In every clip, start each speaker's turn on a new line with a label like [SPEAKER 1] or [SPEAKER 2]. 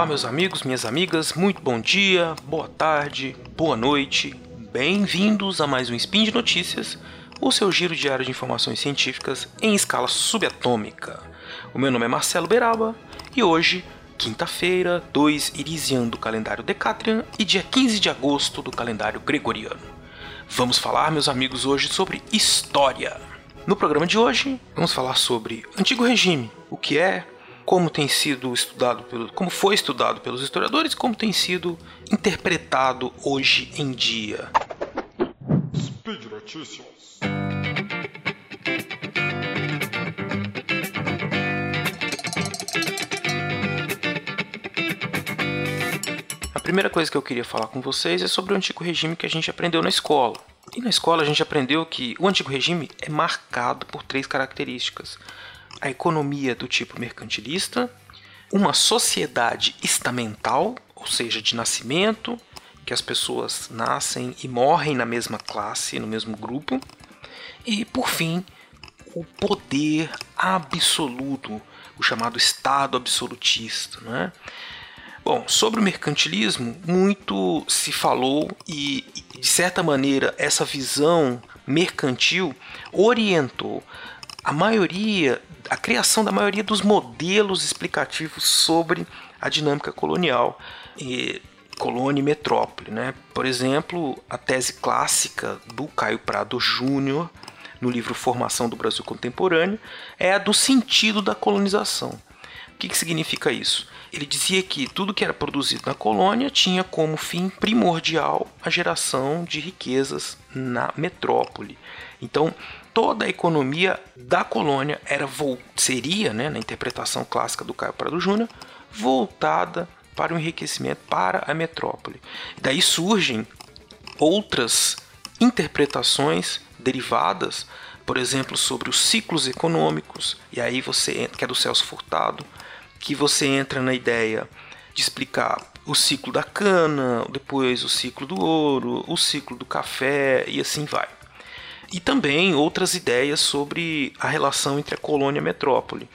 [SPEAKER 1] Olá, meus amigos, minhas amigas, muito bom dia, boa tarde, boa noite, bem-vindos a mais um Spin de Notícias, o seu giro diário de informações científicas em escala subatômica. O meu nome é Marcelo Beraba e hoje, quinta-feira, 2 Irisian do calendário Decatrian e dia 15 de agosto do calendário Gregoriano. Vamos falar, meus amigos, hoje sobre história. No programa de hoje, vamos falar sobre antigo regime, o que é, como tem sido estudado pelo, como foi estudado pelos historiadores, como tem sido interpretado hoje em dia. Speed Notícias. A primeira coisa que eu queria falar com vocês é sobre o antigo regime que a gente aprendeu na escola. E na escola a gente aprendeu que o antigo regime é marcado por três características: a economia do tipo mercantilista, uma sociedade estamental, ou seja, de nascimento, que as pessoas nascem e morrem na mesma classe, no mesmo grupo, e por fim, o poder absoluto, o chamado Estado absolutista. Né? Bom, sobre o mercantilismo, muito se falou e, de certa maneira, essa visão mercantil orientou a maioria, a criação da maioria dos modelos explicativos sobre a dinâmica colonial, e, colônia e metrópole. Né? Por exemplo, a tese clássica do Caio Prado Júnior, no livro Formação do Brasil Contemporâneo, é a do sentido da colonização. O que, que significa isso? Ele dizia que tudo que era produzido na colônia tinha como fim primordial a geração de riquezas na metrópole. Então, toda a economia da colônia era seria, né, na interpretação clássica do Caio Prado Júnior, voltada para o enriquecimento para a metrópole. Daí surgem outras interpretações derivadas, por exemplo, sobre os ciclos econômicos, e aí você que é do Celso Furtado, que você entra na ideia de explicar o ciclo da cana, depois o ciclo do ouro, o ciclo do café e assim vai. E também outras ideias sobre a relação entre a colônia e a metrópole,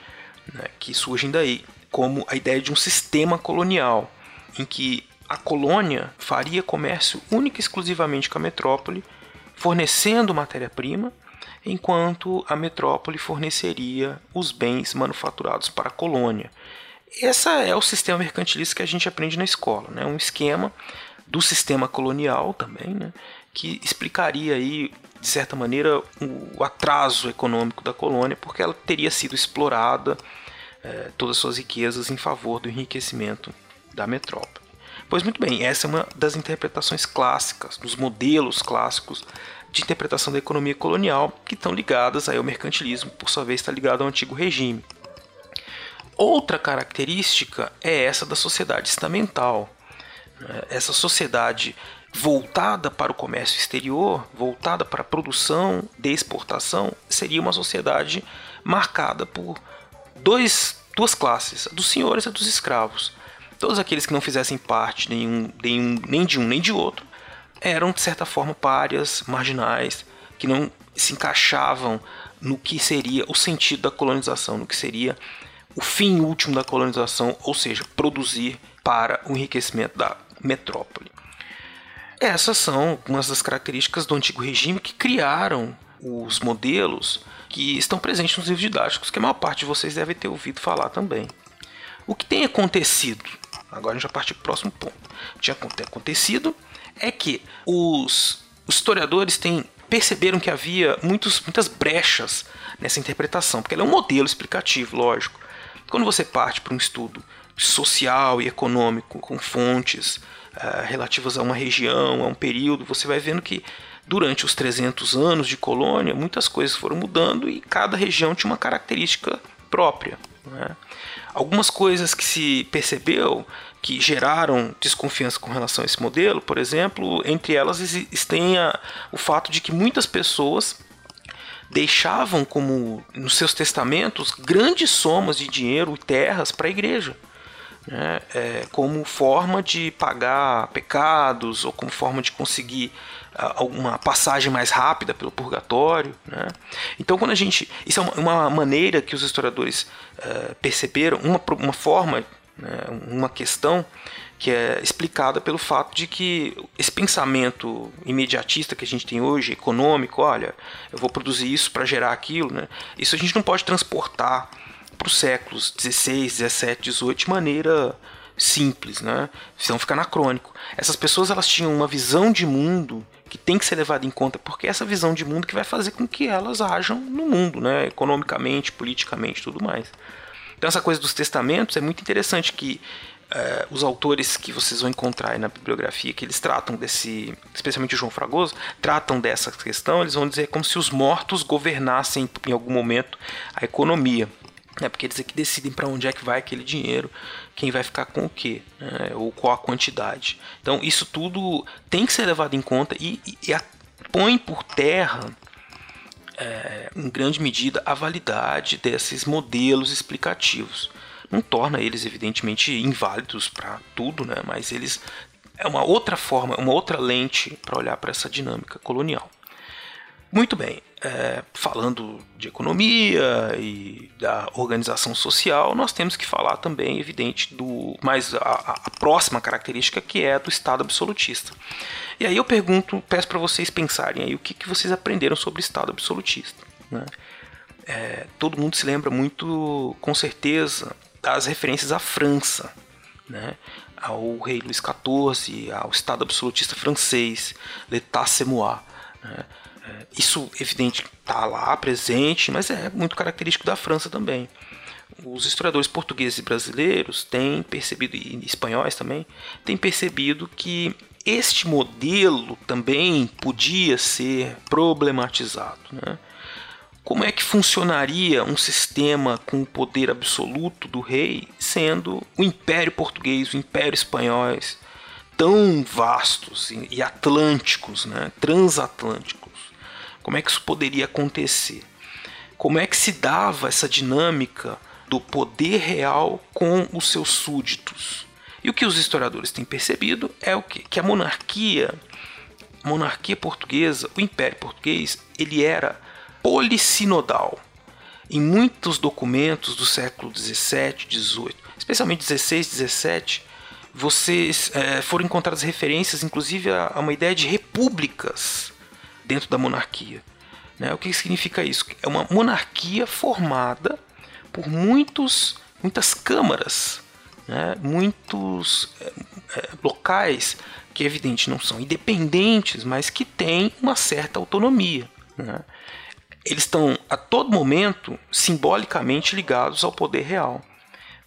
[SPEAKER 1] né, que surgem daí, como a ideia de um sistema colonial, em que a colônia faria comércio única e exclusivamente com a metrópole, fornecendo matéria-prima, enquanto a metrópole forneceria os bens manufaturados para a colônia. Esse é o sistema mercantilista que a gente aprende na escola, né? um esquema do sistema colonial também, né? Que explicaria aí, de certa maneira, o atraso econômico da colônia, porque ela teria sido explorada, eh, todas as suas riquezas, em favor do enriquecimento da metrópole. Pois muito bem, essa é uma das interpretações clássicas, dos modelos clássicos de interpretação da economia colonial que estão ligadas ao mercantilismo, por sua vez está ligado ao antigo regime. Outra característica é essa da sociedade estamental. Né? Essa sociedade voltada para o comércio exterior, voltada para a produção de exportação, seria uma sociedade marcada por dois, duas classes, a dos senhores e a dos escravos. Todos aqueles que não fizessem parte nenhum, nenhum, nem de um nem de outro eram, de certa forma, párias, marginais, que não se encaixavam no que seria o sentido da colonização, no que seria o fim último da colonização, ou seja, produzir para o enriquecimento da metrópole. Essas são algumas das características do antigo regime que criaram os modelos que estão presentes nos livros didáticos, que a maior parte de vocês deve ter ouvido falar também. O que tem acontecido? Agora a gente vai partir para o próximo ponto. O que acontecido é que os, os historiadores têm perceberam que havia muitos, muitas brechas nessa interpretação, porque ela é um modelo explicativo, lógico. Quando você parte para um estudo social e econômico com fontes uh, relativas a uma região, a um período, você vai vendo que durante os 300 anos de colônia, muitas coisas foram mudando e cada região tinha uma característica própria. Né? Algumas coisas que se percebeu que geraram desconfiança com relação a esse modelo, por exemplo, entre elas tem o fato de que muitas pessoas deixavam como nos seus testamentos grandes somas de dinheiro e terras para a igreja. Né, é, como forma de pagar pecados ou como forma de conseguir uh, uma passagem mais rápida pelo purgatório. Né? Então, quando a gente. Isso é uma, uma maneira que os historiadores uh, perceberam, uma, uma forma né, uma questão que é explicada pelo fato de que esse pensamento imediatista que a gente tem hoje, econômico, olha, eu vou produzir isso para gerar aquilo, né, isso a gente não pode transportar para os séculos 16, 17, 18 de maneira simples, né? Senão fica anacrônico. Essas pessoas elas tinham uma visão de mundo que tem que ser levada em conta, porque é essa visão de mundo que vai fazer com que elas ajam no mundo, né? Economicamente, politicamente, tudo mais. Então essa coisa dos testamentos é muito interessante que uh, os autores que vocês vão encontrar na bibliografia, que eles tratam desse, especialmente o João Fragoso, tratam dessa questão, eles vão dizer como se os mortos governassem em algum momento a economia. Né, porque eles é que decidem para onde é que vai aquele dinheiro, quem vai ficar com o quê, né, ou qual a quantidade. Então isso tudo tem que ser levado em conta e, e, e a, põe por terra é, em grande medida, a validade desses modelos explicativos. Não torna eles, evidentemente, inválidos para tudo, né? mas eles é uma outra forma, uma outra lente para olhar para essa dinâmica colonial. Muito bem, é, falando de economia e da organização social, nós temos que falar também, evidente, do mais a, a próxima característica que é do Estado absolutista. E aí eu pergunto, peço para vocês pensarem aí o que, que vocês aprenderam sobre o Estado absolutista. Né? É, todo mundo se lembra muito, com certeza, das referências à França, né? ao rei Luís XIV, ao Estado absolutista francês, l'État moi. Né? Isso, evidente, está lá presente, mas é muito característico da França também. Os historiadores portugueses e brasileiros têm percebido, e espanhóis também, têm percebido que este modelo também podia ser problematizado. Né? Como é que funcionaria um sistema com o poder absoluto do rei, sendo o Império Português, o Império Espanhol tão vastos e atlânticos, né? transatlânticos? Como é que isso poderia acontecer? Como é que se dava essa dinâmica do poder real com os seus súditos? E o que os historiadores têm percebido é o que? Que a monarquia, a monarquia portuguesa, o Império Português, ele era polissinodal. Em muitos documentos do século 17, 18, especialmente 16, 17, vocês é, foram encontradas referências, inclusive, a, a, uma ideia de repúblicas dentro da monarquia. Né? O que significa isso? É uma monarquia formada por muitos, muitas câmaras né, muitos é, locais que, evidente, não são independentes, mas que têm uma certa autonomia. Né? Eles estão a todo momento simbolicamente ligados ao poder real,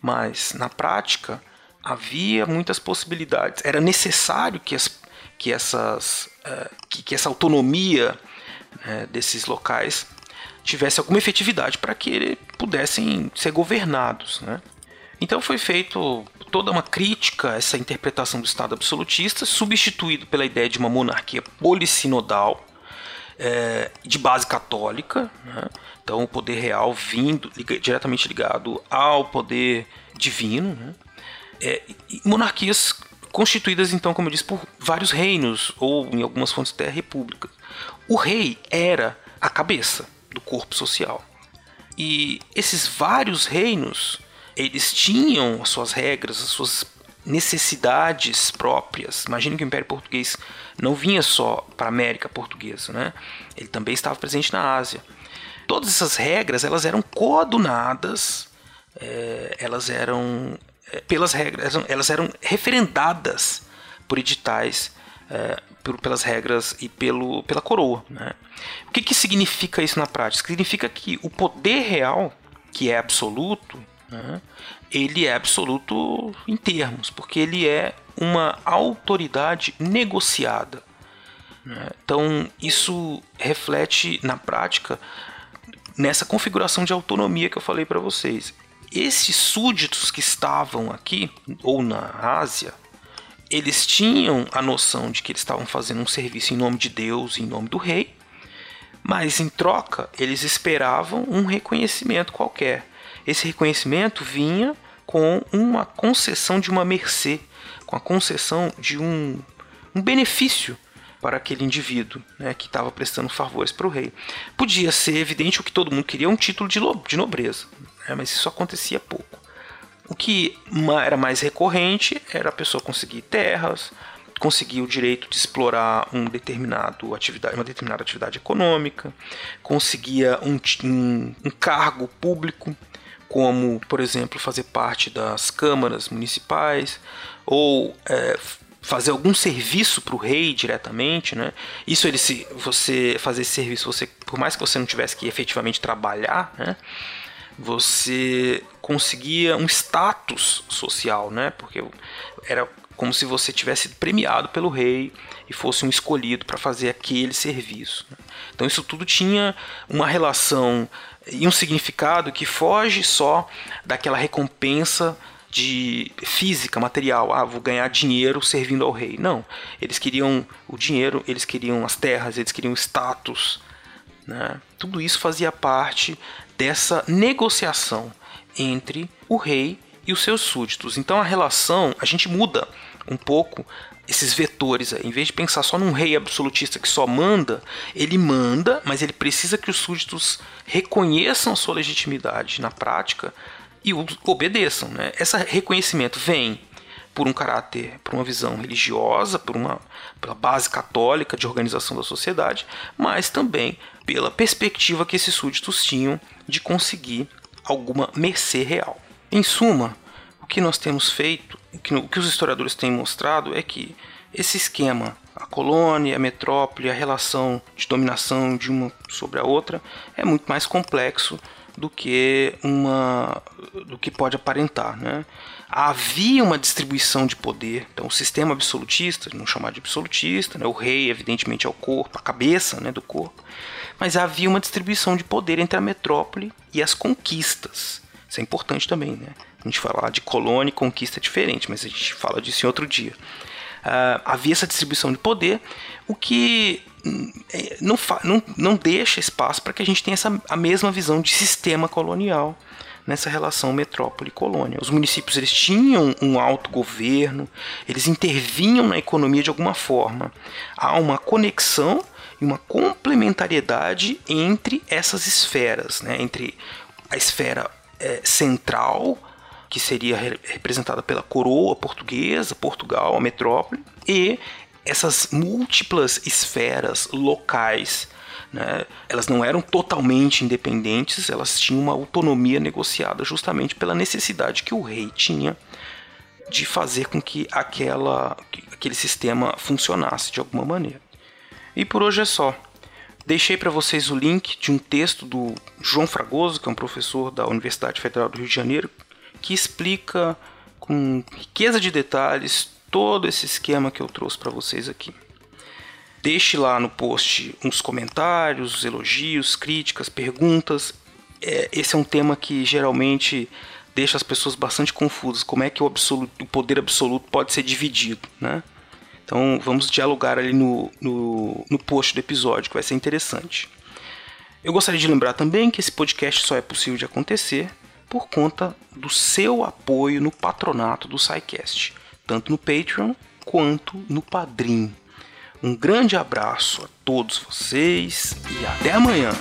[SPEAKER 1] mas na prática havia muitas possibilidades. Era necessário que, as, que, essas, uh, que, essa autonomia né, desses locais tivesse alguma efetividade para que pudessem ser governados. Né? Então foi feito toda uma crítica a essa interpretação do Estado absolutista, substituído pela ideia de uma monarquia polissinodal, é, de base católica, né? então o poder real vindo diretamente ligado ao poder divino, né? é, monarquias constituídas então, como eu disse, por vários reinos ou em algumas fontes até repúblicas. O rei era a cabeça do corpo social e esses vários reinos eles tinham as suas regras, as suas necessidades próprias. Imagine que o Império Português não vinha só para a América Portuguesa, né? Ele também estava presente na Ásia. Todas essas regras elas eram coadunadas, é, elas eram pelas regras, elas eram referendadas por editais, é, pelas regras e pelo, pela coroa. Né? O que, que significa isso na prática? Significa que o poder real, que é absoluto, né, ele é absoluto em termos, porque ele é uma autoridade negociada. Né? Então, isso reflete na prática nessa configuração de autonomia que eu falei para vocês. Esses súditos que estavam aqui, ou na Ásia, eles tinham a noção de que eles estavam fazendo um serviço em nome de Deus, em nome do rei, mas em troca eles esperavam um reconhecimento qualquer. Esse reconhecimento vinha com uma concessão de uma mercê, com a concessão de um, um benefício para aquele indivíduo né, que estava prestando favores para o rei. Podia ser evidente o que todo mundo queria, um título de, de nobreza, né, mas isso acontecia pouco. O que era mais recorrente era a pessoa conseguir terras, conseguir o direito de explorar um determinado atividade, uma determinada atividade econômica, conseguia um, um, um cargo público, como, por exemplo, fazer parte das câmaras municipais, ou é, fazer algum serviço para o rei diretamente, né? Isso ele se você fazer esse serviço, você por mais que você não tivesse que efetivamente trabalhar, né? Você conseguia um status social, né? Porque era como se você tivesse premiado pelo rei e fosse um escolhido para fazer aquele serviço. Né? Então isso tudo tinha uma relação e um significado que foge só daquela recompensa de física, material. Ah, vou ganhar dinheiro servindo ao rei. Não, eles queriam o dinheiro, eles queriam as terras, eles queriam status. Né? Tudo isso fazia parte dessa negociação entre o rei e os seus súditos. Então a relação, a gente muda um pouco esses vetores. Em vez de pensar só num rei absolutista que só manda, ele manda, mas ele precisa que os súditos reconheçam sua legitimidade na prática e obedeçam. Né? Esse reconhecimento vem por um caráter, por uma visão religiosa, por uma pela base católica de organização da sociedade, mas também pela perspectiva que esses súditos tinham de conseguir alguma mercê real. Em suma, o que nós temos feito o que os historiadores têm mostrado é que esse esquema, a colônia, a metrópole, a relação de dominação de uma sobre a outra, é muito mais complexo do que uma do que pode aparentar, né? Havia uma distribuição de poder, então o sistema absolutista, não chamar de absolutista, né? o rei evidentemente é o corpo, a cabeça né, do corpo, mas havia uma distribuição de poder entre a metrópole e as conquistas. Isso é importante também, né? A gente falar de colônia e conquista é diferente, mas a gente fala disso em outro dia. Uh, havia essa distribuição de poder, o que hum, é, não, não, não deixa espaço para que a gente tenha essa, a mesma visão de sistema colonial nessa relação metrópole-colônia. Os municípios eles tinham um autogoverno, eles intervinham na economia de alguma forma. Há uma conexão e uma complementariedade entre essas esferas, né? entre a esfera é, central que seria representada pela coroa portuguesa, Portugal, a metrópole, e essas múltiplas esferas locais. Né, elas não eram totalmente independentes, elas tinham uma autonomia negociada justamente pela necessidade que o rei tinha de fazer com que aquela, que aquele sistema funcionasse de alguma maneira. E por hoje é só. Deixei para vocês o link de um texto do João Fragoso, que é um professor da Universidade Federal do Rio de Janeiro, que explica com riqueza de detalhes todo esse esquema que eu trouxe para vocês aqui. Deixe lá no post uns comentários, elogios, críticas, perguntas. É, esse é um tema que geralmente deixa as pessoas bastante confusas. Como é que o, absoluto, o poder absoluto pode ser dividido, né? Então vamos dialogar ali no, no, no post do episódio, que vai ser interessante. Eu gostaria de lembrar também que esse podcast só é possível de acontecer por conta do seu apoio no patronato do SciCast, tanto no Patreon quanto no Padrim. Um grande abraço a todos vocês e até amanhã!